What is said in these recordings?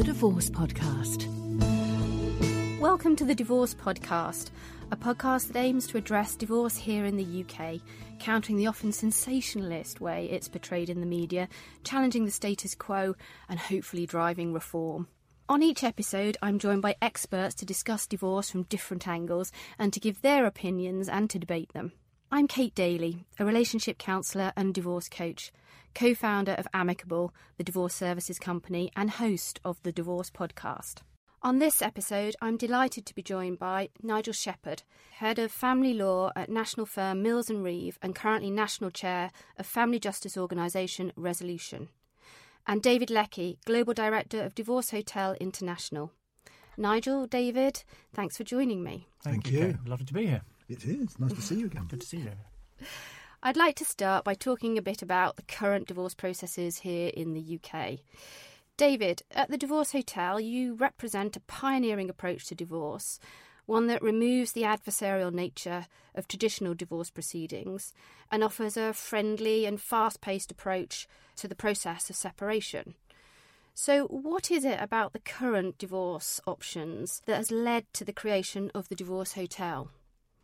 The Divorce Podcast. Welcome to the Divorce Podcast, a podcast that aims to address divorce here in the UK, countering the often sensationalist way it's portrayed in the media, challenging the status quo, and hopefully driving reform. On each episode, I'm joined by experts to discuss divorce from different angles and to give their opinions and to debate them. I'm Kate Daly, a relationship counsellor and divorce coach, co founder of Amicable, the divorce services company, and host of the Divorce Podcast. On this episode, I'm delighted to be joined by Nigel Shepherd, head of family law at national firm Mills and Reeve and currently national chair of family justice organisation Resolution, and David Leckie, global director of Divorce Hotel International. Nigel, David, thanks for joining me. Thank, Thank you. you. Lovely to be here. It is. Nice to see you again. Good to see you. I'd like to start by talking a bit about the current divorce processes here in the UK. David, at the Divorce Hotel, you represent a pioneering approach to divorce, one that removes the adversarial nature of traditional divorce proceedings and offers a friendly and fast paced approach to the process of separation. So, what is it about the current divorce options that has led to the creation of the Divorce Hotel?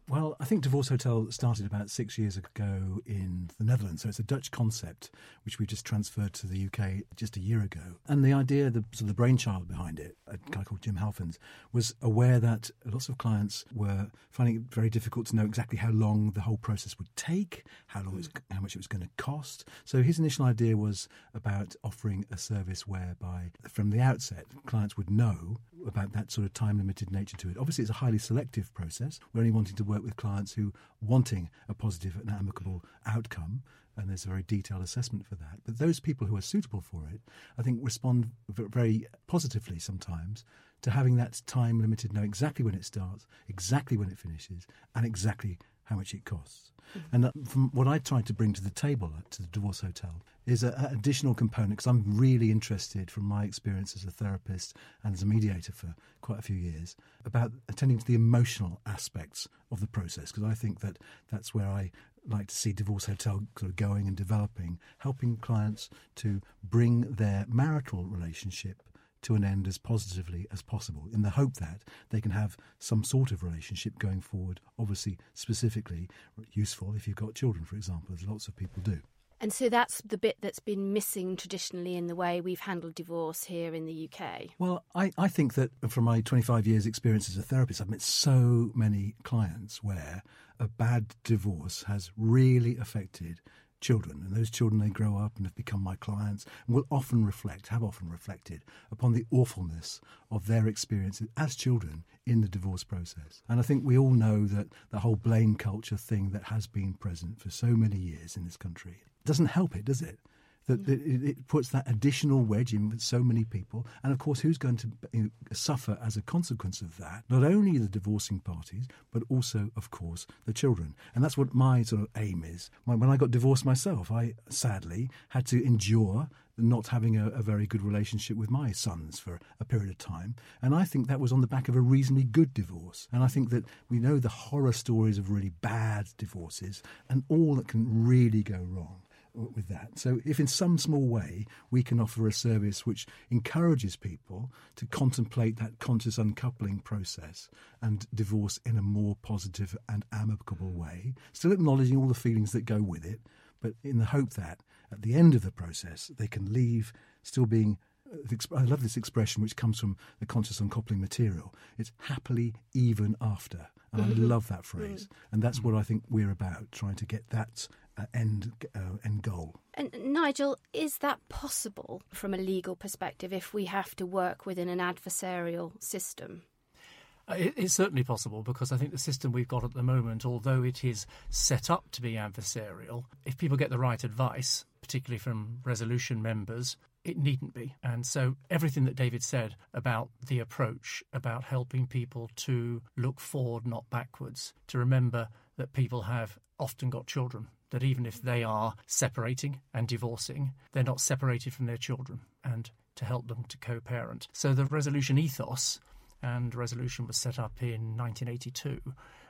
Well, I think Divorce Hotel started about six years ago in the Netherlands. So it's a Dutch concept, which we just transferred to the UK just a year ago. And the idea, the, sort of the brainchild behind it, a guy called Jim Halfens, was aware that lots of clients were finding it very difficult to know exactly how long the whole process would take, how long, was, hmm. how much it was going to cost. So his initial idea was about offering a service whereby, from the outset, clients would know about that sort of time limited nature to it. Obviously, it's a highly selective process. We're only wanting to work with clients who wanting a positive and amicable outcome. And there's a very detailed assessment for that. But those people who are suitable for it, I think, respond very positively sometimes to having that time limited, know exactly when it starts, exactly when it finishes, and exactly how much it costs. And uh, from what I tried to bring to the table at to the Divorce Hotel is an additional component because I'm really interested from my experience as a therapist and as a mediator for quite a few years about attending to the emotional aspects of the process because I think that that's where I like to see Divorce Hotel sort of going and developing, helping clients to bring their marital relationship to an end as positively as possible in the hope that they can have some sort of relationship going forward, obviously specifically useful if you've got children, for example, as lots of people do. And so that's the bit that's been missing traditionally in the way we've handled divorce here in the UK. Well, I, I think that from my 25 years' experience as a therapist, I've met so many clients where a bad divorce has really affected children. And those children, they grow up and have become my clients and will often reflect, have often reflected upon the awfulness of their experiences as children in the divorce process. And I think we all know that the whole blame culture thing that has been present for so many years in this country doesn't help it, does it? That it, it puts that additional wedge in with so many people, and of course, who's going to you know, suffer as a consequence of that? Not only the divorcing parties, but also, of course, the children. And that's what my sort of aim is. When I got divorced myself, I sadly had to endure not having a, a, very good relationship with my sons for a period of time. And I think that was on the back of a reasonably good divorce. And I think that we know the horror stories of really bad divorces and all that can really go wrong with that. So, if in some small way we can offer a service which encourages people to contemplate that conscious uncoupling process and divorce in a more positive and amicable way, still acknowledging all the feelings that go with it, but in the hope that at the end of the process they can leave still being. Uh, I love this expression which comes from the conscious uncoupling material. It's happily even after. And I mm-hmm. love that phrase. Mm. And that's mm. what I think we're about, trying to get that uh, end uh, end goal. And Nigel, is that possible from a legal perspective if we have to work within an adversarial system? It's certainly possible because I think the system we've got at the moment, although it is set up to be adversarial, if people get the right advice, particularly from resolution members, it needn't be. And so everything that David said about the approach, about helping people to look forward, not backwards, to remember that people have often got children, that even if they are separating and divorcing, they're not separated from their children, and to help them to co parent. So the resolution ethos and resolution was set up in 1982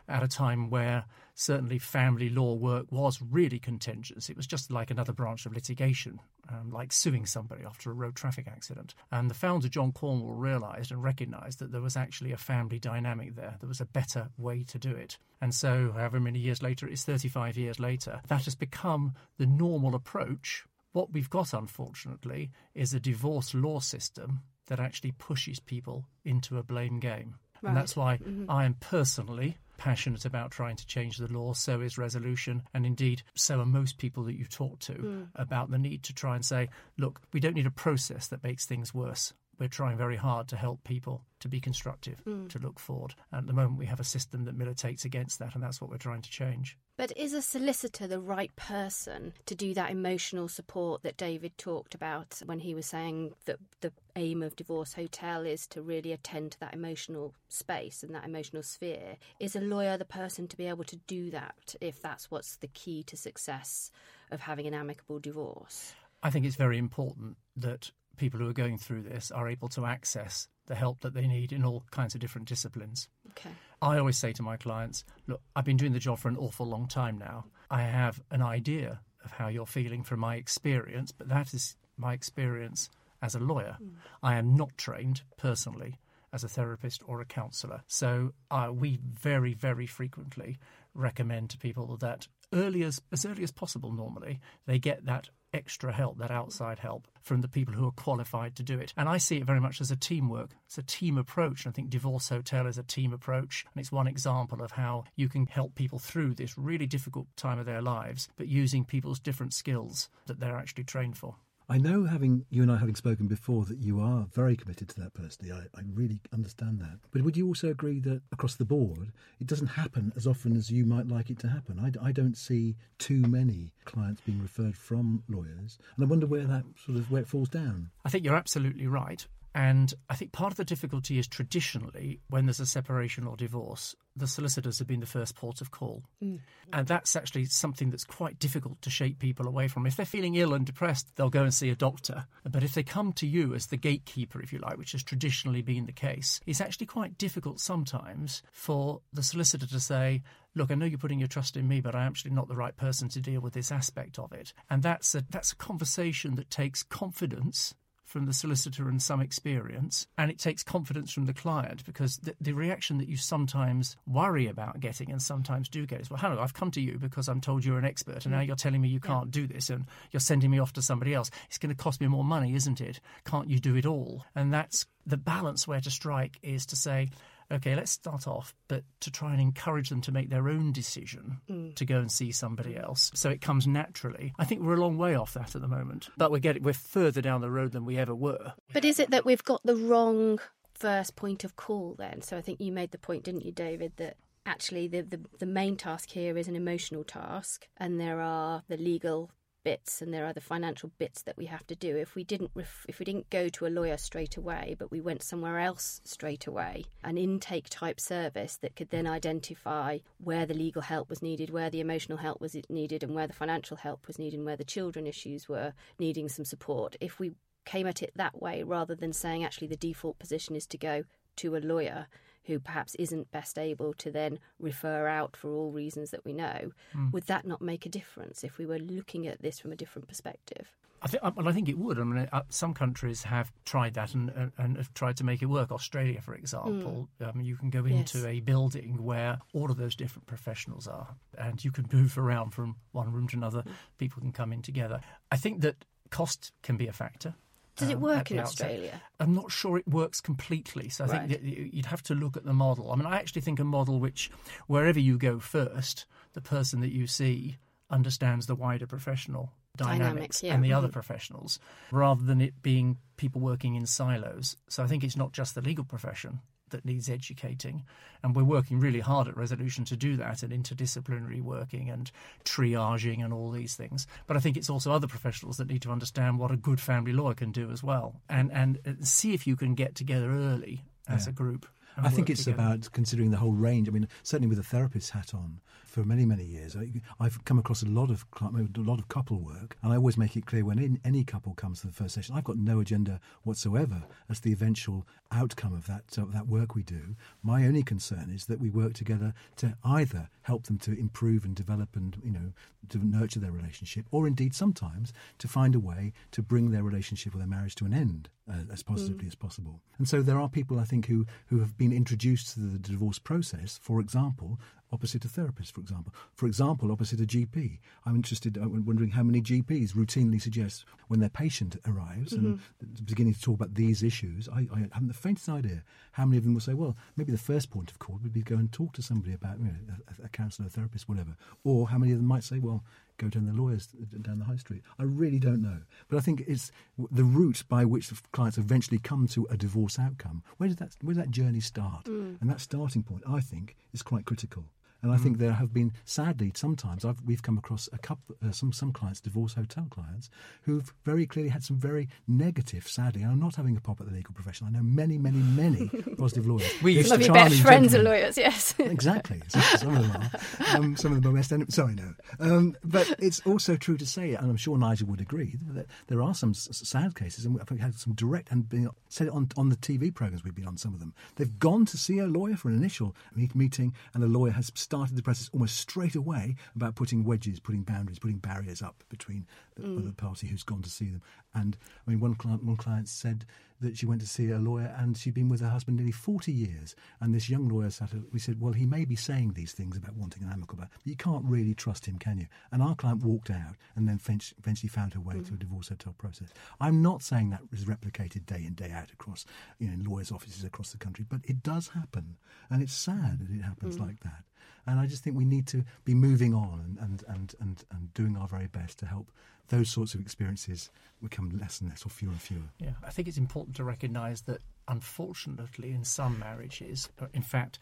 at a time where certainly family law work was really contentious. It was just like another branch of litigation, um, like suing somebody after a road traffic accident. And the founder, John Cornwall, realised and recognised that there was actually a family dynamic there. There was a better way to do it. And so, however many years later, it's 35 years later, that has become the normal approach. What we've got, unfortunately, is a divorce law system that actually pushes people into a blame game. Right. And that's why Mhm. I am personally passionate about trying to change the law. So is Resolution. And indeed, so are most people that you talk to Mm. about the need to try and say, look, we don't need a process that makes things worse. We're trying very hard to help people to be constructive, Mm. to look forward. And at the moment, we have a system that militates against that, and that's what we're trying to change. But is a solicitor the right person to do that emotional support that David talked about when he was saying that the aim of Divorce Hotel is to really attend to that emotional space and that emotional sphere? Is a lawyer the person to be able to do that if that's what's the key to success of having an amicable divorce? I think it's very important that people who are going through this are able to access the help that they need in all kinds of different disciplines. Okay. I always say to my clients, look, I've been doing the job for an awful long time now. I have an idea of how you're feeling from my experience, but that is my experience as a lawyer. I am not trained personally as a therapist or a counsellor. So uh, we very, very frequently recommend to people that early as, as early as possible normally they get that extra help that outside help from the people who are qualified to do it. And i see it very much as a teamwork. It's a team approach. And i think divorce hotel is a team approach. And it's one example of how you can help people through this really difficult time of their lives but using people's different skills that they're actually trained for I know, having you and I having spoken before, that you are very committed to that personally. I, I really understand that. But would you also agree that across the board, it doesn't happen as often as you might like it to happen? I, I don't see too many clients being referred from lawyers, and I wonder where that sort of where it falls down. I think you're absolutely right. And I think part of the difficulty is traditionally, when there's a separation or divorce, the solicitors have been the first port of call. Mm. And that's actually something that's quite difficult to shake people away from. If they're feeling ill and depressed, they'll go and see a doctor. But if they come to you as the gatekeeper, if you like, which has traditionally been the case, it's actually quite difficult sometimes for the solicitor to say, look, I know you're putting your trust in me, but I'm actually not the right person to deal with this aspect of it. And that's a, that's a conversation that takes confidence from the solicitor and some experience, and it takes confidence from the client because the, the reaction that you sometimes worry about getting and sometimes do get is, well, hello, I've come to you because I'm told you're an expert, and now you're telling me you can't do this, and you're sending me off to somebody else. It's going to cost me more money, isn't it? Can't you do it all? And that's the balance where to strike is to say, okay, let's start off, but to try and encourage them to make their own decision mm. to go and see somebody else. So it comes naturally. I think we're a long way off that at the moment, but we're getting we're further down the road than we ever were. But is it that we've got the wrong first point of call then? So I think you made the point, didn't you, David, that actually the, the, the main task here is an emotional task and there are the legal bits and there are the financial bits that we have to do. If we didn't ref- if we didn't go to a lawyer straight away but we went somewhere else straight away an intake type service that could then identify where the legal help was needed where the emotional help was needed and where the financial help was needed and where the children issues were needing some support. If we came at it that way rather than saying actually the default position is to go to a lawyer who perhaps isn't best able to then refer out for all reasons that we know, would that not make a difference if we were looking at this from a different perspective? I think, well, I think it would. I mean, uh, some countries have tried that and, and, and have tried to make it work. Australia, for example, um, you can go into Yes. a building where all of those different professionals are, and you can move around from one room to another. People can come in together. I think that cost can be a factor. Does it um, work in the outset. Australia? I'm not sure it works completely. So I Right. think you'd have to look at the model. I mean, I actually think a model which, wherever you go first, the person that you see understands the wider professional dynamics, Dynamics, yeah. and the other Mhm. professionals, rather than it being people working in silos. So I think it's not just the legal profession that needs educating. And we're working really hard at Resolution to do that and interdisciplinary working and triaging and all these things. But I think it's also other professionals that need to understand what a good family lawyer can do as well and, and uh, see if you can get together early as Yeah. a group. I think it's together. about considering the whole range. I mean, certainly with a therapist's hat on, for many many years, I, I've come across a lot of a lot of couple work, and I always make it clear when in, any couple comes to the first session, I've got no agenda whatsoever as the eventual outcome of that that work we do. My only concern is that we work together to either help them to improve and develop and you know to nurture their relationship, or indeed sometimes to find a way to bring their relationship or their marriage to an end uh, as positively as possible. And so there are people I think who who have been introduced to the divorce process, for example, opposite a therapist, for example. For example, opposite a GP. I'm interested, I'm wondering how many GPs routinely suggest when their patient arrives and mm-hmm. beginning to talk about these issues. I, I haven't the faintest idea how many of them will say, well, maybe the first point of call would be go and talk to somebody about, you know, a, a counsellor, a therapist, whatever. Or how many of them might say, well, go down the lawyers down the high street. I really don't know, but I think it's the route by which clients eventually come to a divorce outcome. Where did that where did that journey start? Mm. And that starting point, I think, is quite critical. And I think there have been, sadly, sometimes I've, we've come across a couple, uh, some some clients, divorce hotel clients, who've very clearly had some very negative. Sadly, and I'm not having a pop at the legal profession. I know many, many, many positive lawyers. We used of your best friends are lawyers, yes. exactly. Some, of them are. Um, some of them are West End. Sorry, no. Um, but it's also true to say, and I'm sure Nigel would agree, that there are some s- sad cases, and we've had some direct and been, said it on, on the TV programs we've been on. Some of them, they've gone to see a lawyer for an initial meet- meeting, and the lawyer has started the process almost straight away about putting wedges, putting boundaries, putting barriers up between the, mm. the party who's gone to see them. And I mean, one client, one client said that she went to see a lawyer and she'd been with her husband nearly 40 years. And this young lawyer sat, we said, well, he may be saying these things about wanting an amicable, but you can't really trust him, can you? And our client walked out and then eventually found her way mm. to a divorce hotel process. I'm not saying that is replicated day in, day out across, you know, in lawyers' offices across the country, but it does happen. And it's sad that it happens mm. like that. And I just think we need to be moving on and, and, and, and, and doing our very best to help those sorts of experiences become less and less or fewer and fewer. Yeah, I think it's important to recognise that unfortunately, in some marriages, in fact,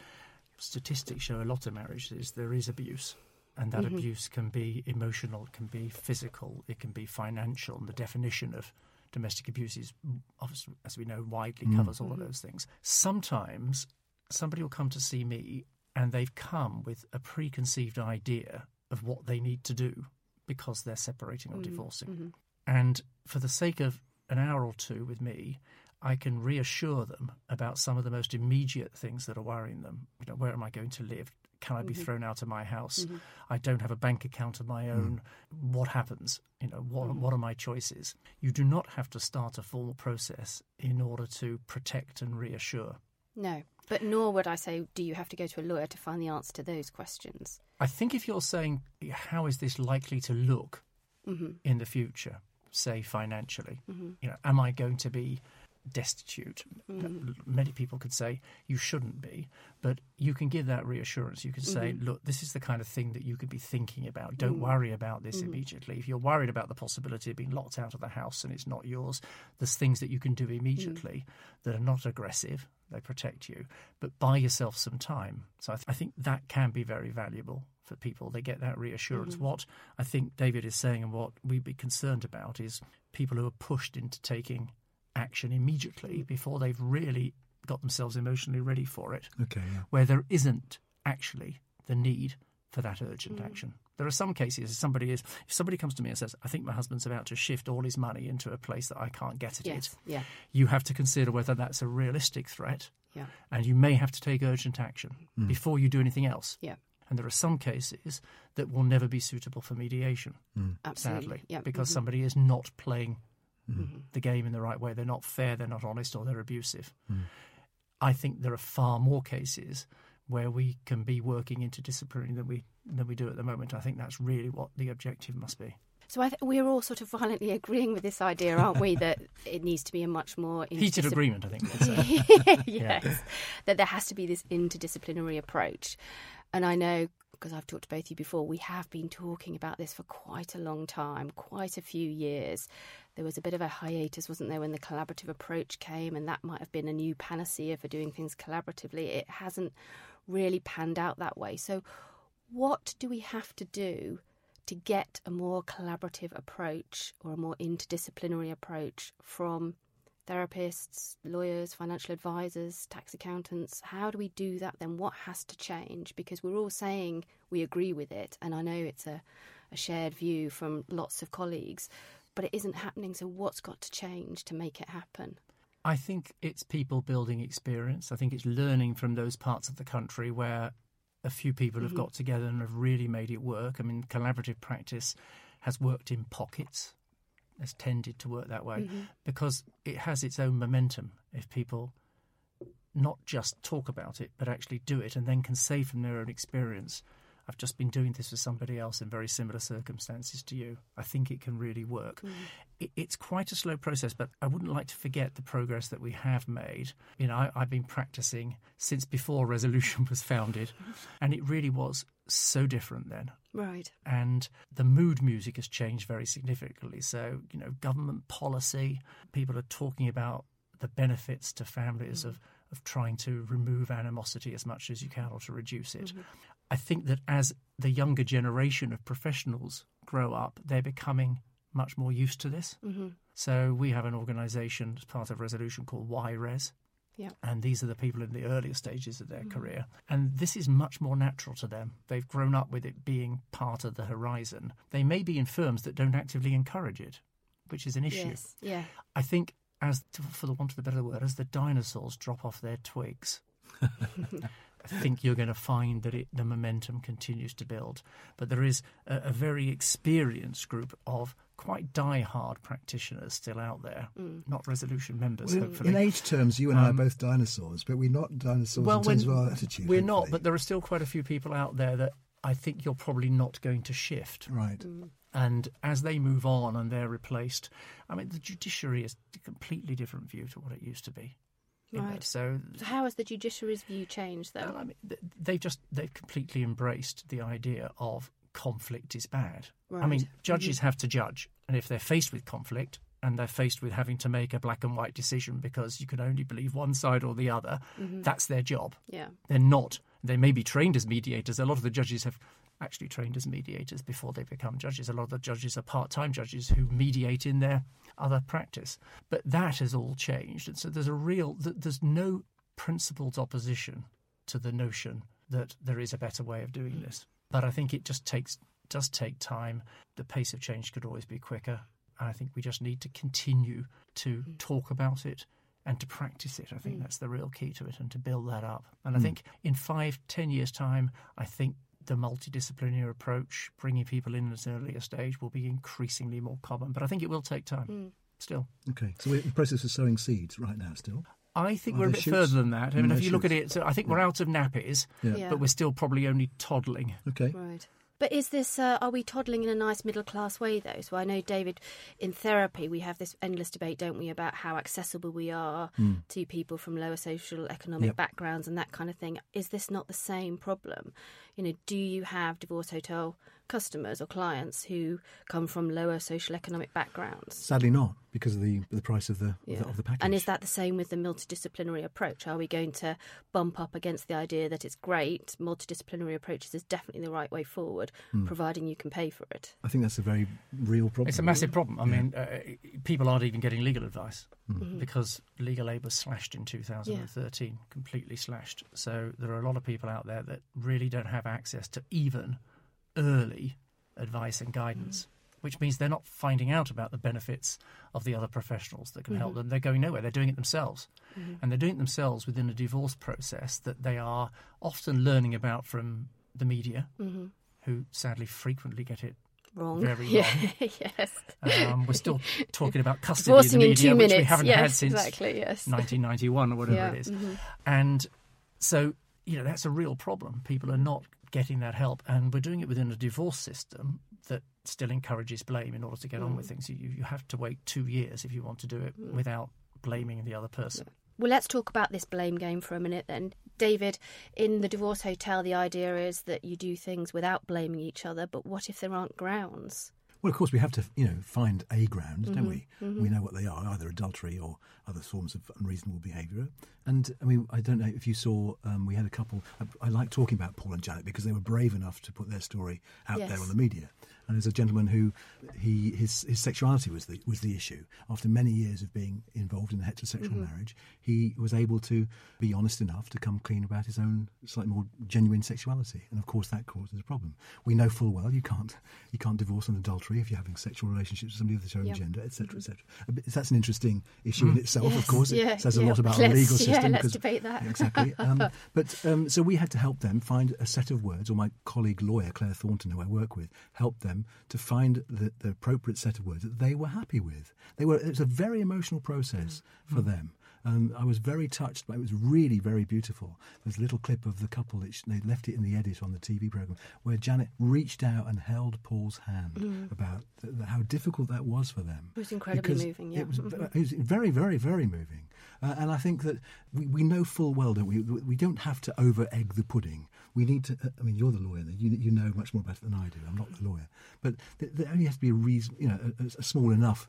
statistics show a lot of marriages there is abuse. And that mm-hmm. abuse can be emotional, it can be physical, it can be financial. And the definition of domestic abuse is, obviously, as we know, widely mm. covers all of mm-hmm. those things. Sometimes somebody will come to see me and they've come with a preconceived idea of what they need to do because they're separating or mm-hmm. divorcing. Mm-hmm. And for the sake of an hour or two with me, I can reassure them about some of the most immediate things that are worrying them. You know, where am I going to live? Can I be mm-hmm. thrown out of my house? I don't have a bank account of my mm. own. What happens? You know, what what are my choices? You do not have to start a formal process in order to protect and reassure. No, but nor would I say, do you have to go to a lawyer to find the answer to those questions? I think if you're saying how is this likely to look Mm-hmm. in the future, say financially, you know, am I going to be destitute? Mm-hmm. Many people could say you shouldn't be, but you can give that reassurance. You can say, Mm-hmm. look, this is the kind of thing that you could be thinking about. Don't Mm. worry about this Mm-hmm. immediately. If you're worried about the possibility of being locked out of the house and it's not yours, there's things that you can do immediately that are not aggressive. They protect you, but buy yourself some time. So I, th- I think that can be very valuable for people. They get that reassurance. Mm-hmm. What I think David is saying and what we'd be concerned about is people who are pushed into taking action immediately before they've really got themselves emotionally ready for it, Okay, yeah. where there isn't actually the need for that urgent mm. action. There are some cases if somebody is if somebody comes to me and says, I think my husband's about to shift all his money into a place that I can't get at Yes, it, yeah, you have to consider whether that's a realistic threat yeah, and you may have to take urgent action mm. before you do anything else. yeah, And there are some cases that will never be suitable for mediation, mm. absolutely. sadly, yeah, because mhm. somebody is not playing mm. mm-hmm. the game in the right way. They're not fair, they're not honest, or they're abusive. I think there are far more cases where we can be working interdisciplinary than we than we do at the moment. I think that's really what the objective must be. So I th- we're all sort of violently agreeing with this idea, aren't we? That it needs to be a much more Heated interdiscip- agreement, I think. we could say. yes, that there has to be this interdisciplinary approach. And I know, because I've talked to both of you before, we have been talking about this for quite a long time, quite a few years. There was a bit of a hiatus, wasn't there, when the collaborative approach came, and that might have been a new panacea for doing things collaboratively. It hasn't really panned out that way. So, what do we have to do to get a more collaborative approach or a more interdisciplinary approach from therapists, lawyers, financial advisors, tax accountants. How do we do that then? What has to change? Because we're all saying we agree with it, and I know it's a, a shared view from lots of colleagues, but it isn't happening. So, what's got to change to make it happen? I think it's people building experience. I think it's learning from those parts of the country where a few people have Mhm. got together and have really made it work. I mean, collaborative practice has worked in pockets, has tended to work that way Mhm. because it has its own momentum. If people not just talk about it, but actually do it and then can say from their own experience, I've just been doing this for somebody else in very similar circumstances to you. I think it can really work. Hmm. It, it's quite a slow process, but I wouldn't like to forget the progress that we have made. You know, I, I've been practicing since before Resolution was founded, and it really was so different then Right. and the mood music has changed very significantly. So, you know, government policy, people are talking about the benefits to families hmm. of, of trying to remove animosity as much as you can or to reduce it. Mm-hmm. I think that as the younger generation of professionals grow up, they're becoming much more used to this. hmm So we have an organisation as part of Resolution called YRes. Yeah. And these are the people in the earlier stages of their career. And this is much more natural to them. They've grown up with it being part of the horizon. They may be in firms that don't actively encourage it, which is an issue. Yes. Yeah. I think, as for the want of a better word, as the dinosaurs drop off their twigs, I think you're going to find that it, the momentum continues to build. But there is a, a very experienced group of quite die-hard practitioners still out there, not resolution members, Well, hopefully. in age terms, you and I are Um, both dinosaurs, but we're not dinosaurs in terms of our attitude. we're not, but there are still quite a few people out there that I think you're probably not going to shift. Right. And as they move on and they're replaced, I mean, the judiciary is a completely different view to what it used to be. Know. Right. So So how has the judiciary's view changed, though? Well, I mean, they've just they've completely embraced the idea of conflict is bad. I mean, Right. judges have to judge, and if they're faced with conflict and they're faced with having to make a black and white decision because you can only believe one side or the other, mm-hmm. that's their job. yeah. They're not. They may be trained as mediators. A lot of the judges have actually trained as mediators before they become judges. A lot of the judges are part-time judges who mediate in their other practice. But that has all changed, and so there's a real. There's no principled opposition to the notion that there is a better way of doing this. But I think it just takes does take time. The pace of change could always be quicker. And I think we just need to continue to mm-hmm. talk about it and to practice it. I think mm. that's the real key to it and to build that up. And I mm. think in five, ten years' time, I think the multidisciplinary approach, bringing people in at an earlier stage, will be increasingly more common. But I think it will take time still. Okay. So we're in the process of sowing seeds right now still. I think Are we're a bit shoots? further than that. I mean, Mm, if there you look at it, so I think we're out of nappies, Yeah. Yeah. but we're still probably only toddling. Okay. Right. But is this, uh, are we toddling in a nice middle class way though? So I know, David, in therapy, we have this endless debate, don't we, about how accessible we are to people from lower social economic Yep. backgrounds and that kind of thing. Is this not the same problem? You know, do you have divorce hotel customers or clients who come from lower social economic backgrounds? Sadly not, because of the the price of the of the, of the package. And is that the same with the multidisciplinary approach? Are we going to bump up against the idea that it's great, multidisciplinary approaches is definitely the right way forward, Hmm. providing you can pay for it? I think that's a very real problem. It's a massive problem. I mean, uh, people aren't even getting legal advice Mm-hmm. because legal aid was slashed in 2013, completely slashed. So there are a lot of people out there that really don't have access to even early advice and guidance. Which means they're not finding out about the benefits of the other professionals that can help them. They're going nowhere. They're doing it themselves. And they're doing it themselves within a divorce process that they are often learning about from the media, who sadly frequently get it Wrong. Very yeah. wrong. yes. um, we're still talking about custody Divorcing in the in two media, which minutes. we haven't yes, had since exactly. Yes. 1991 or whatever Yeah, it is. mhm. And so, you know, that's a real problem. People are not getting that help, and we're doing it within a divorce system that still encourages blame in order to get on Mm. with things. You, you have to wait two years if you want to do it without blaming the other person. Well, let's talk about this blame game for a minute then. David, in the divorce hotel, the idea is that you do things without blaming each other, but what if there aren't grounds? Well, of course, we have to, you know, find a ground, Mm-hmm, don't we? We know what they are, either adultery or other forms of unreasonable behaviour. And I mean, I don't know if you saw, um, we had a couple. I, I like talking about Paul and Janet because they were brave enough to put their story out there Yes. on the media. And there's a gentleman who he his his sexuality was the was the issue. After many years of being involved in a heterosexual Mm-hmm. marriage, he was able to be honest enough to come clean about his own slightly more genuine sexuality. And of course, that causes a problem. We know full well you can't you can't divorce an adultery if you're having sexual relationships with somebody of the same Yep. gender, etc., etc. That's an interesting issue in itself. Mm-hmm. Yes, of course, it yeah, says a lot about our Let's- legal yeah, system. let's debate that. exactly. Um, but um, so we had to help them find a set of words, or my colleague lawyer Claire Thornton, who I work with, helped them to find the, the appropriate set of words that they were happy with. They were. It was a very emotional process for them. Um, I was very touched, but it was really very beautiful. There's a little clip of the couple that sh- they left it in the edit on the TV program where Janet reached out and held Paul's hand about th- how difficult that was for them. It was incredibly moving, yeah. It was, it was very, very, very moving. Uh, and I think that we, we know full well, don't we? We don't have to over egg the pudding. We need to. Uh, I mean, you're the lawyer. You, you know much more about it than I do. I'm not the lawyer. But there, there only has to be a reason, you know, a, a small enough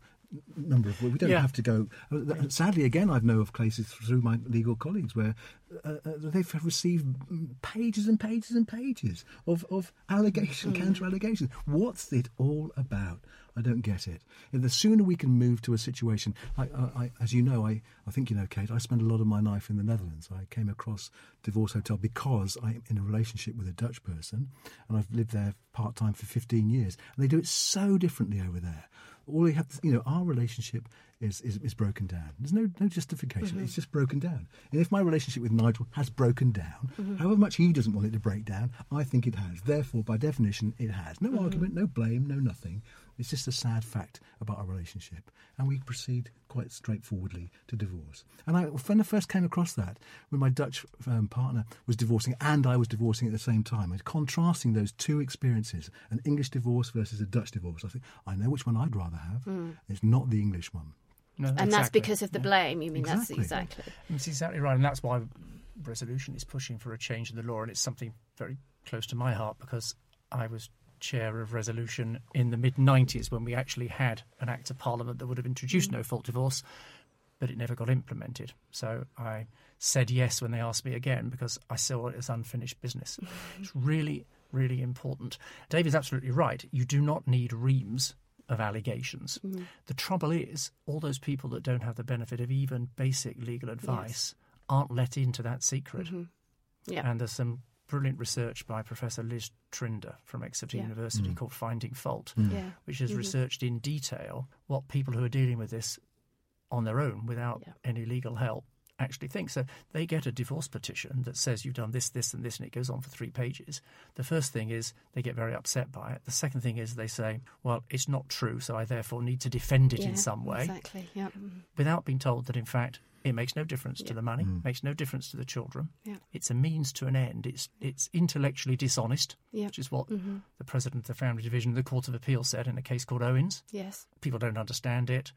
number of. We don't Yeah. have to go. uh, Sadly, again, I've know of cases through my legal colleagues where uh, uh, they've received pages and pages and pages of, of allegation, counter allegations. What's it all about? I don't get it. And the sooner we can move to a situation, I, I, I, as you know, I, I think you know, Kate, I spent a lot of my life in the Netherlands. I came across Divorce Hotel because I'm in a relationship with a Dutch person and I've lived there part time for 15 years. And they do it so differently over there. All they have, to, you know, our relationship is, is, is broken down. There's no, no justification. It's mm-hmm. just broken down. And if my relationship with Nigel has broken down, mm-hmm. however much he doesn't want it to break down, I think it has. Therefore, by definition, it has. No mm-hmm. argument, no blame, no nothing. It's just a sad fact about our relationship. And we proceed quite straightforwardly to divorce. And I, when I first came across that, when my Dutch um, partner was divorcing and I was divorcing at the same time, and contrasting those two experiences, an English divorce versus a Dutch divorce, I think, I know which one I'd rather have. It's not the English one. No, and that's because of the blame. You mean Exactly. that's exactly. That's exactly right, and that's why resolution is pushing for a change in the law, and it's something very close to my heart because I was chair of resolution in the mid 90s when we actually had an act of parliament that would have introduced mm. no fault divorce, but it never got implemented. So I said yes when they asked me again because I saw it as unfinished business. Mm. it's really, really important. David's absolutely right. You do not need reams of allegations. Mm. The trouble is, all those people that don't have the benefit of even basic legal advice aren't let into that secret. Mm-hmm. Yeah. And there's some brilliant research by Professor Liz Trinder from Exeter Yeah. University mm. called Finding Fault, mm. Yeah. which has mm-hmm. researched in detail what people who are dealing with this on their own without Yeah. any legal help actually think. So they get a divorce petition that says you've done this, this, and this, and it goes on for three pages. The first thing is they get very upset by it. The second thing is they say, well, it's not true, so I therefore need to defend it yeah, in some way Exactly. Yeah. Mhm. without being told that in fact it makes no difference to the money, makes no difference to the children. Yeah. It's a means to an end. It's it's intellectually dishonest, Yeah. which is what Mm-hmm. the president of the Family Division of the Court of Appeal said in a case called Owens. Yes. People don't understand it,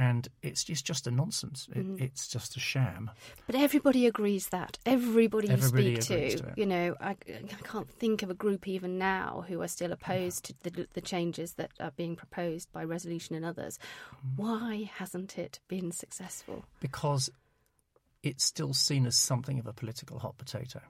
and it's it's just a nonsense. It, Mm-hmm. It's just a sham. But everybody agrees that. Everybody you Everybody speak to, to you know, I, I can't think of a group even now who are still opposed to the, the changes that are being proposed by resolution and others. Mm-hmm. Why hasn't it been successful? because it's still seen as something of a political hot potato.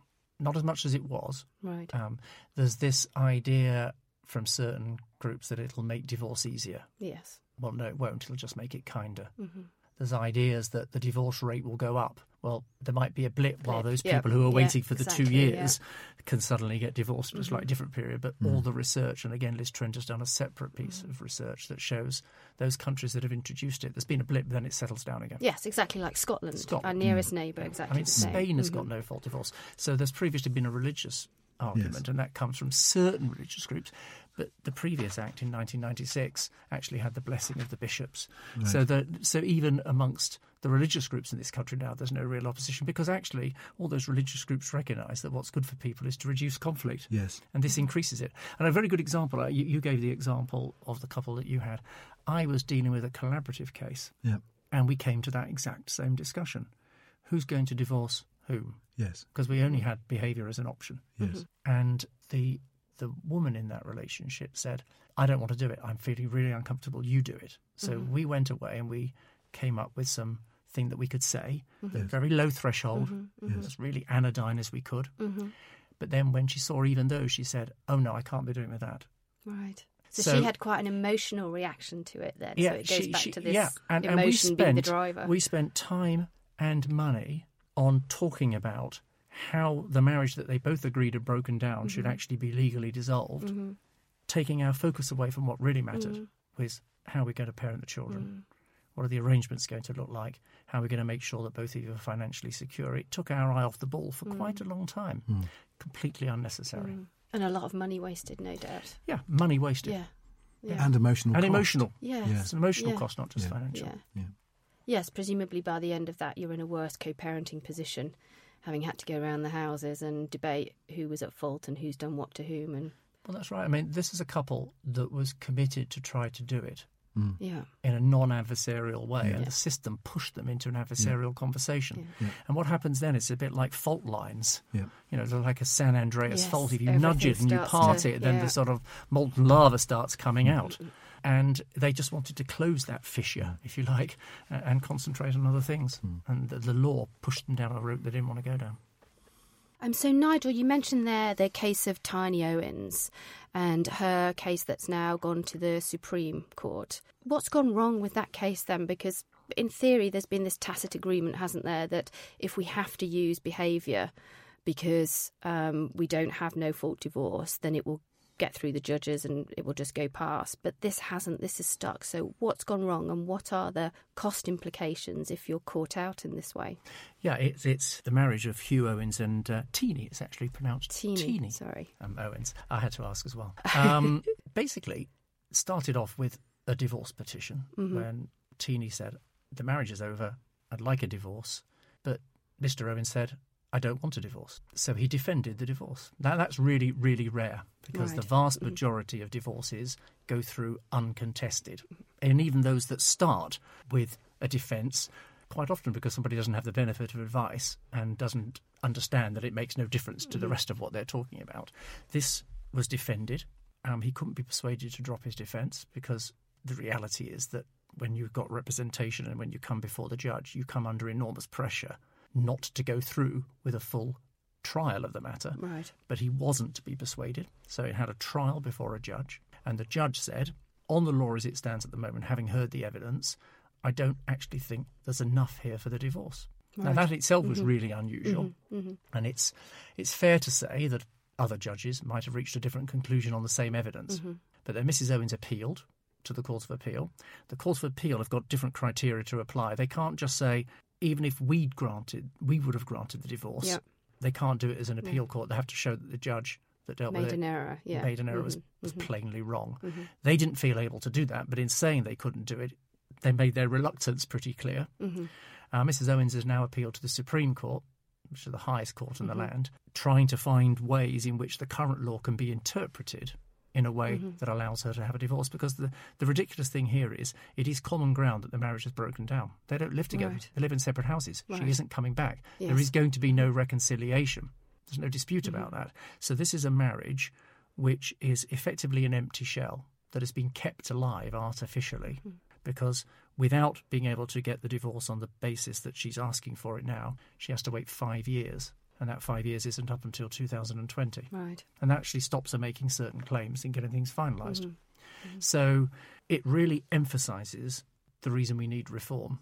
Not as much as it was. Right. Um, there's this idea from certain groups that it'll make divorce easier. yes. Well, no, it won't. It'll just make it kinder. hmm There's ideas that the divorce rate will go up. Well, there might be a blip, while those yeah, people who are yeah, waiting for the two exactly, yeah. years can suddenly get divorced in a Mm-hmm. slightly different period. But all the research, and again, Liz Trinder has done a separate piece Mm. of research that shows those countries that have introduced it, there's been a blip, then it settles down again. Yes, exactly like Scotland, Scotland. our nearest neighbour. Exactly. I mean, the same. Spain has got no fault divorce. So there's previously been a religious argument, and that comes from certain religious groups. But the previous act in 1996 actually had the blessing of the bishops. So that so even amongst the religious groups in this country now, there's no real opposition because actually all those religious groups recognise that what's good for people is to reduce conflict. Yes. And this increases it. And a very good example, uh, you, you gave the example of the couple that you had. I was dealing with a collaborative case, Yeah. and we came to that exact same discussion. Who's going to divorce whom? Yes. Because we only had behaviour as an option. Yes. Mm-hmm. And the the woman in that relationship said, I don't want to do it. I'm feeling really uncomfortable. You do it. So mm-hmm. we went away and we came up with some thing that we could say, mm-hmm. very low threshold, as really anodyne as we could. Mm-hmm. But then when she saw even those, she said, Oh no, I can't be doing with that. Right. So, she had quite an emotional reaction to it then. Yeah, so it goes she- back she- to this yeah, and, emotion and we being spent, the driver. We spent time and money on talking about how the marriage that they both agreed had broken down should Mm-hmm. actually be legally dissolved, taking our focus away from what really mattered, Mm-hmm. was how we're going to parent the children. Mm. What are the arrangements going to look like? How are we going to make sure that both of you are financially secure? It took our eye off the ball for Mm. quite a long time. Completely unnecessary. and a lot of money wasted, no doubt. Yeah, money wasted. Yeah. Yeah. And emotional And cost. emotional. Yes. Yeah. It's an emotional Yeah. cost, not just Yeah. financial. Yeah. Yeah. Yes, presumably by the end of that, you're in a worse co parenting position, having had to go around the houses and debate who was at fault and who's done what to whom. And Well, that's right. I mean, this is a couple that was committed to try to do it mm. yeah, in a non-adversarial way, and the system pushed them into an adversarial conversation. Yeah. Yeah. And what happens then is a bit like fault lines. Yeah. You know, they're like a San Andreas Yes, fault. If you nudge it and you part to- it, then yeah. the sort of molten lava starts coming mm. out. And they just wanted to close that fissure, if you like, and concentrate on other things. And the, the law pushed them down a route they didn't want to go down. Um, so, Nigel, you mentioned there the case of Tini Owens and her case that's now gone to the Supreme Court. What's gone wrong with that case then? Because, in theory, there's been this tacit agreement, hasn't there, that if we have to use behaviour because um, we don't have no fault divorce, then it will get through the judges and it will just go past. But this hasn't, this is stuck. So, what's gone wrong and what are the cost implications if you're caught out in this way? Yeah, it's it's the marriage of Hugh Owens and uh, Teeny. It's actually pronounced Teeny, Teeny. sorry. um, Owens. I had to ask as well. Um, basically, started off with a divorce petition when Teeny said, The marriage is over. I'd like a divorce. But Mr. Owens said, I don't want a divorce. So he defended the divorce. Now, that's really, really rare because the vast majority of divorces go through uncontested. And even those that start with a defence, quite often because somebody doesn't have the benefit of advice and doesn't understand that it makes no difference to the rest of what they're talking about. This was defended. Um, he couldn't be persuaded to drop his defence because the reality is that when you've got representation and when you come before the judge, you come under enormous pressure not to go through with a full trial of the matter. Right. But he wasn't to be persuaded. So it had a trial before a judge. And the judge said, on the law as it stands at the moment, having heard the evidence, I don't actually think there's enough here for the divorce. Now, that itself was mm-hmm. really unusual. Mm-hmm. Mm-hmm. And it's, it's fair to say that other judges might have reached a different conclusion on the same evidence. But then Mrs. Owens appealed to the Court of Appeal. The Court of Appeal have got different criteria to apply. They can't just say, even if we'd granted, we would have granted the divorce. Yep. They can't do it as an appeal court. They have to show that the judge that dealt with Made it an error, yeah. made an error was, Mhm, was mhm. plainly wrong. Mhm. They didn't feel able to do that, but in saying they couldn't do it, they made their reluctance pretty clear. Mhm. Uh, Mrs. Owens has now appealed to the Supreme Court, which is the highest court in Mm-hmm. the land, trying to find ways in which the current law can be interpreted in a way Mm-hmm. that allows her to have a divorce. Because the, the ridiculous thing here is it is common ground that the marriage has broken down. They don't live together, Right. they live in separate houses. Right. She isn't coming back. There Yes. is going to be no reconciliation. There's no dispute Mm-hmm. about that. So this is a marriage which is effectively an empty shell that has been kept alive artificially Hmm. because without being able to get the divorce on the basis that she's asking for it now, she has to wait five years. And that five years isn't up until 2020. Right. And that actually stops her making certain claims and getting things finalized Mm-hmm. So it really emphasizes the reason we need reform.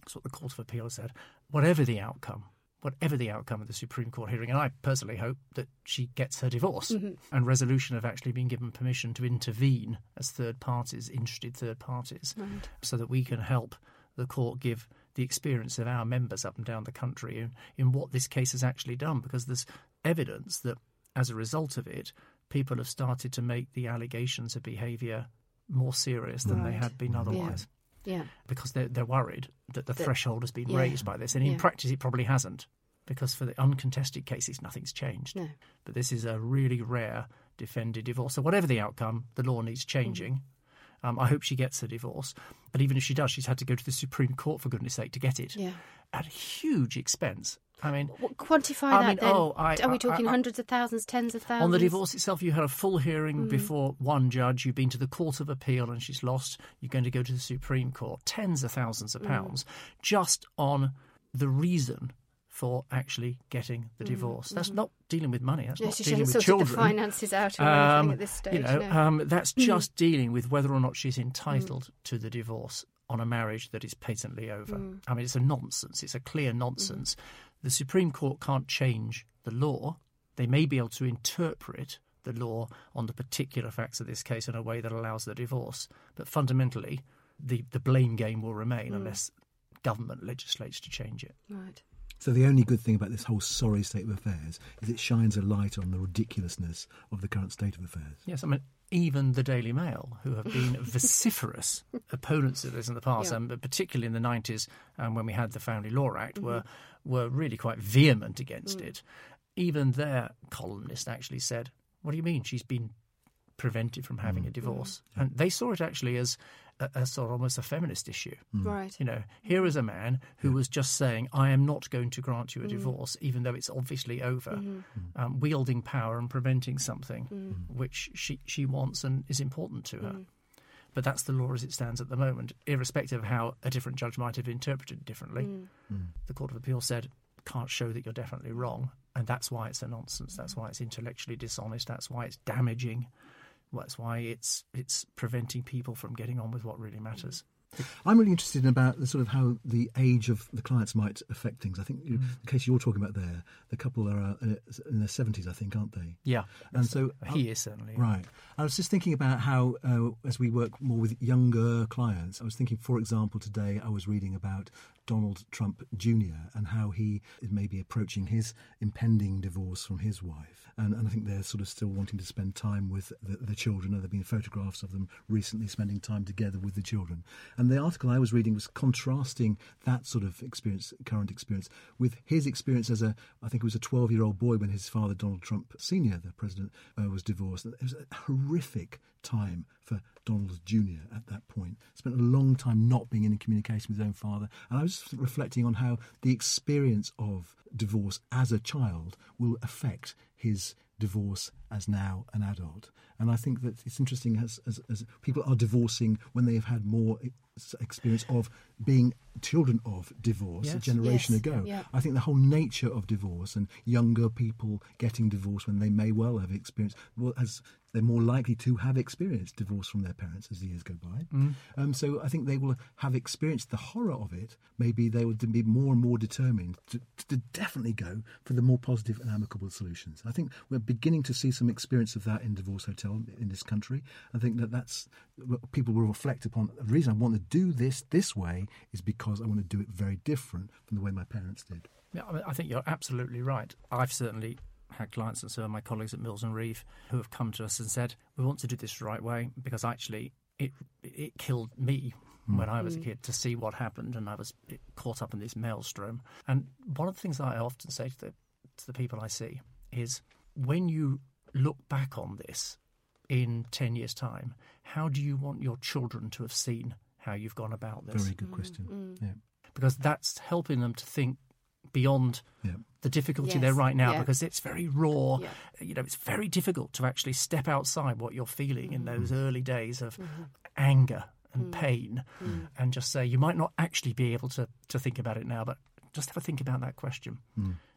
That's what the Court of Appeal has said. Whatever the outcome, whatever the outcome of the Supreme Court hearing, and I personally hope that she gets her divorce Mm-hmm. and resolution have actually been given permission to intervene as third parties, interested third parties, Right. so that we can help the court give the experience of our members up and down the country in, in what this case has actually done, because there's evidence that as a result of it, people have started to make the allegations of behaviour more serious than they had been otherwise, Yeah. because they're, they're worried that the That- threshold has been yeah. raised by this. And in Yeah. practice, it probably hasn't, because for the uncontested cases, nothing's changed. No. But this is a really rare defended divorce. So, whatever the outcome, the law needs Mm-hmm. Um, I hope she gets a divorce. But even if she does, she's had to go to the Supreme Court, for goodness sake, to get it Yeah. at huge expense. I mean, What, quantify I that mean, then. oh, I- Are we talking I- hundreds of thousands, tens of thousands? on the divorce itself, you had a full hearing Mm. before one judge. You've been to the Court of Appeal and she's lost. You're going to go to the Supreme Court. Tens of thousands Mm. of pounds just on the reason for actually getting the divorce. Mm-hmm. That's not dealing with money. That's No, not she dealing with children. the finances out or Um, anything at this stage. you know, no. um, that's Mm. just dealing with whether or not she's entitled to the divorce on a marriage that is patently over. Mm. I mean, it's a nonsense. It's a clear nonsense. The Supreme Court can't change the law. They may be able to interpret the law on the particular facts of this case in a way that allows the divorce, but fundamentally, the, the blame game will remain unless government legislates to change it. right. So the only good thing about this whole sorry state of affairs is it shines a light on the ridiculousness of the current state of affairs. Yes, I mean, even the Daily Mail, who have been vociferous opponents of this in the past, Yeah. um, but particularly in the 90s um, when we had the Family Law Act, were, were really quite vehement against it. Even their columnist actually said, What do you mean she's been prevented from mm. having a mm. divorce? And they saw it actually as a, a sort of almost a feminist issue. Mm. Right. You know, here is a man who was just saying, I am not going to grant you a divorce, even though it's obviously over, mm-hmm. um, wielding power and preventing something which she, she wants and is important to her. But that's the law as it stands at the moment, irrespective of how a different judge might have interpreted it differently. The Court of Appeal said, can't show that you're definitely wrong. And that's why it's a nonsense. That's why it's intellectually dishonest. That's why it's damaging. That's why it's it's preventing people from getting on with what really matters. I'm really interested in about the sort of how the age of the clients might affect things. I think you, the case you're talking about there, the couple are uh, in their 70s, I think, aren't they? Yeah. And so he is certainly. Right. I was just thinking about how, uh, as we work more with younger clients, I was thinking, for example, today I was reading about Donald Trump Jr. and how he is maybe approaching his impending divorce from his wife. And, and I think they're sort of still wanting to spend time with the, the children. There have been photographs of them recently spending time together with the children. And the article I was reading was contrasting that sort of experience, current experience, with his experience as a, I think it was a 12 year old boy when his father, Donald Trump Sr., the president, uh, was divorced. It was a horrific time for Donald Jr. at that point. Spent a long time not being in communication with his own father. And I was reflecting on how the experience of divorce as a child will affect his divorce as now an adult. And I think that it's interesting as, as, as people are divorcing when they have had more experience of being children of divorce a generation Yes, ago. yeah. I think the whole nature of divorce and younger people getting divorced when they may well have experienced, well, as they're more likely to have experienced divorce from their parents as the years go by. Um, so I think they will have experienced the horror of it. Maybe they will be more and more determined to, to definitely go for the more positive and amicable solutions. I think we're beginning to see some experience of that in Divorce Hotel in this country. I think that that's what people will reflect upon. The reason I want to do this this way is because I want to do it very different from the way my parents did. Yeah, I, mean, I think you're absolutely right. I've certainly had clients and some of my colleagues at Mills and Reeve who have come to us and said, "We want to do this the right way because actually it it killed me." Hmm. When I was a hmm. kid, to see what happened, and I was caught up in this maelstrom. And one of the things that I often say to the to the people I see is, when you look back on this in ten years' time, how do you want your children to have seen how you've gone about this? Very good question. Mm, mm. Yeah. because that's helping them to think beyond Yeah. the difficulty Yes, they're right now yeah. because it's very raw Yeah. you know it's very difficult to actually step outside what you're feeling in Mm-hmm. those mm. early days of mm-hmm. anger and Mm. pain and just say you might not actually be able to to think about it now but just have a think about that question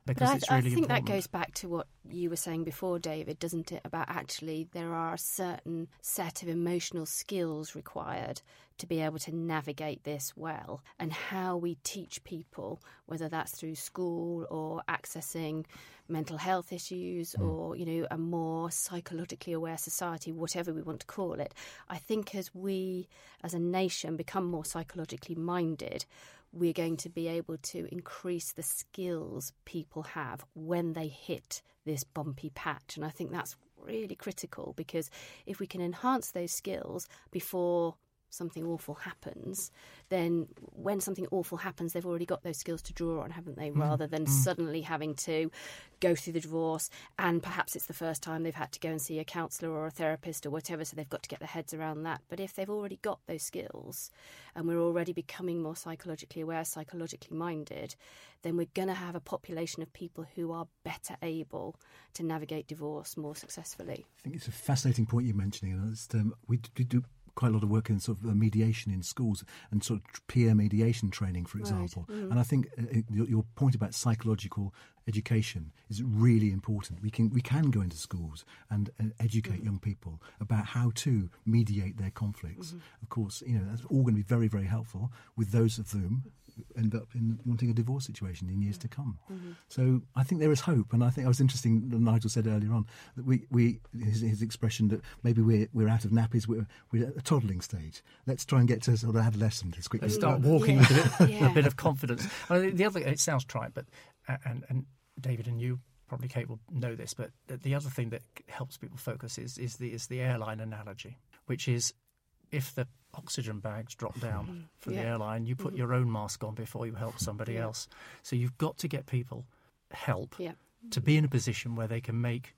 because I, it's I think important that goes back to what you were saying before, David, doesn't it? About actually, there are a certain set of emotional skills required to be able to navigate this well, and how we teach people, whether that's through school or accessing mental health issues hmm. or you know a more psychologically aware society whatever we want to call it i think as we as a nation become more psychologically minded we're going to be able to increase the skills people have when they hit this bumpy patch. And I think that's really critical because if we can enhance those skills before something awful happens, then when something awful happens, they've already got those skills to draw on, haven't they? Rather than suddenly having to go through the divorce and perhaps it's the first time they've had to go and see a counsellor or a therapist or whatever, so they've got to get their heads around that. But if they've already got those skills and we're already becoming more psychologically aware, psychologically minded, then we're going to have a population of people who are better able to navigate divorce more successfully. I think it's a fascinating point you're mentioning, and it's, um, we, we do quite a lot of work in sort of uh, mediation in schools and sort of peer mediation training, for example. Mm. And I think uh, your, your point about psychological education is really important. We can we can go into schools and, and educate Mm-hmm. young people about how to mediate their conflicts. Mm-hmm. Of course, you know that's all going to be very very helpful with those of whom end up in wanting a divorce situation in years to come. Mm-hmm. So I think there is hope, and I think I was interesting. that Nigel said earlier on that we, we his, his expression that maybe we're we're out of nappies, we're we're at a toddling stage. Let's try and get to sort of adolescent as quickly They as start possible. walking Yeah. with a bit, Yeah. a bit of confidence. I mean, the other, it sounds trite, but and and David and you probably Kate will know this, but the- the other thing that helps people focus is is the is the airline analogy, which is if the oxygen bags drop down mm-hmm. for the airline, you put mm-hmm. your own mask on before you help somebody Yeah. else. So you've got to get people help Yeah. to be in a position where they can make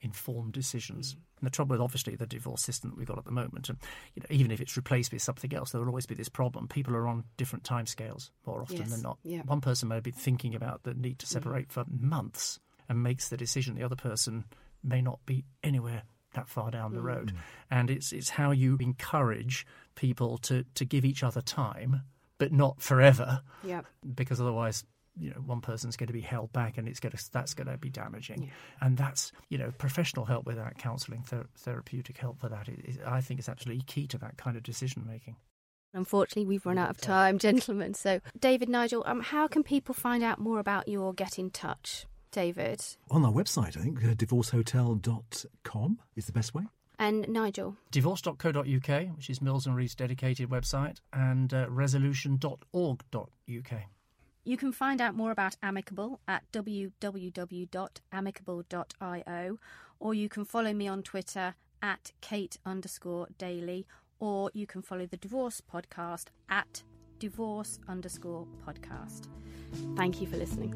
informed decisions. Mm. And the trouble with obviously the divorce system that we've got at the moment, and you know, even if it's replaced with something else, there will always be this problem. People are on different timescales more often Yes, than not. yeah. One person may be thinking about the need to mm. separate for months and makes the decision. The other person may not be anywhere that far down the road. And it's it's how you encourage people to, to give each other time, but not forever Yeah. because otherwise you know one person's going to be held back and it's going to that's going to be damaging and that's you know professional help without counseling ther- therapeutic help for that is, i think is absolutely key to that kind of decision making Unfortunately, we've run out of time, gentlemen. So, David, Nigel, um, how can people find out more about you or Get in Touch? David On our website, I think uh, divorcehotel.com is the best way. and Nigel. divorce.co.uk which is Mills and Reeve's dedicated website and uh, resolution.org.uk You can find out more about Amicable at www.amicable.io, or you can follow me on Twitter at Kate underscore Daly, or you can follow the Divorce Podcast at divorce underscore podcast. Thank you for listening.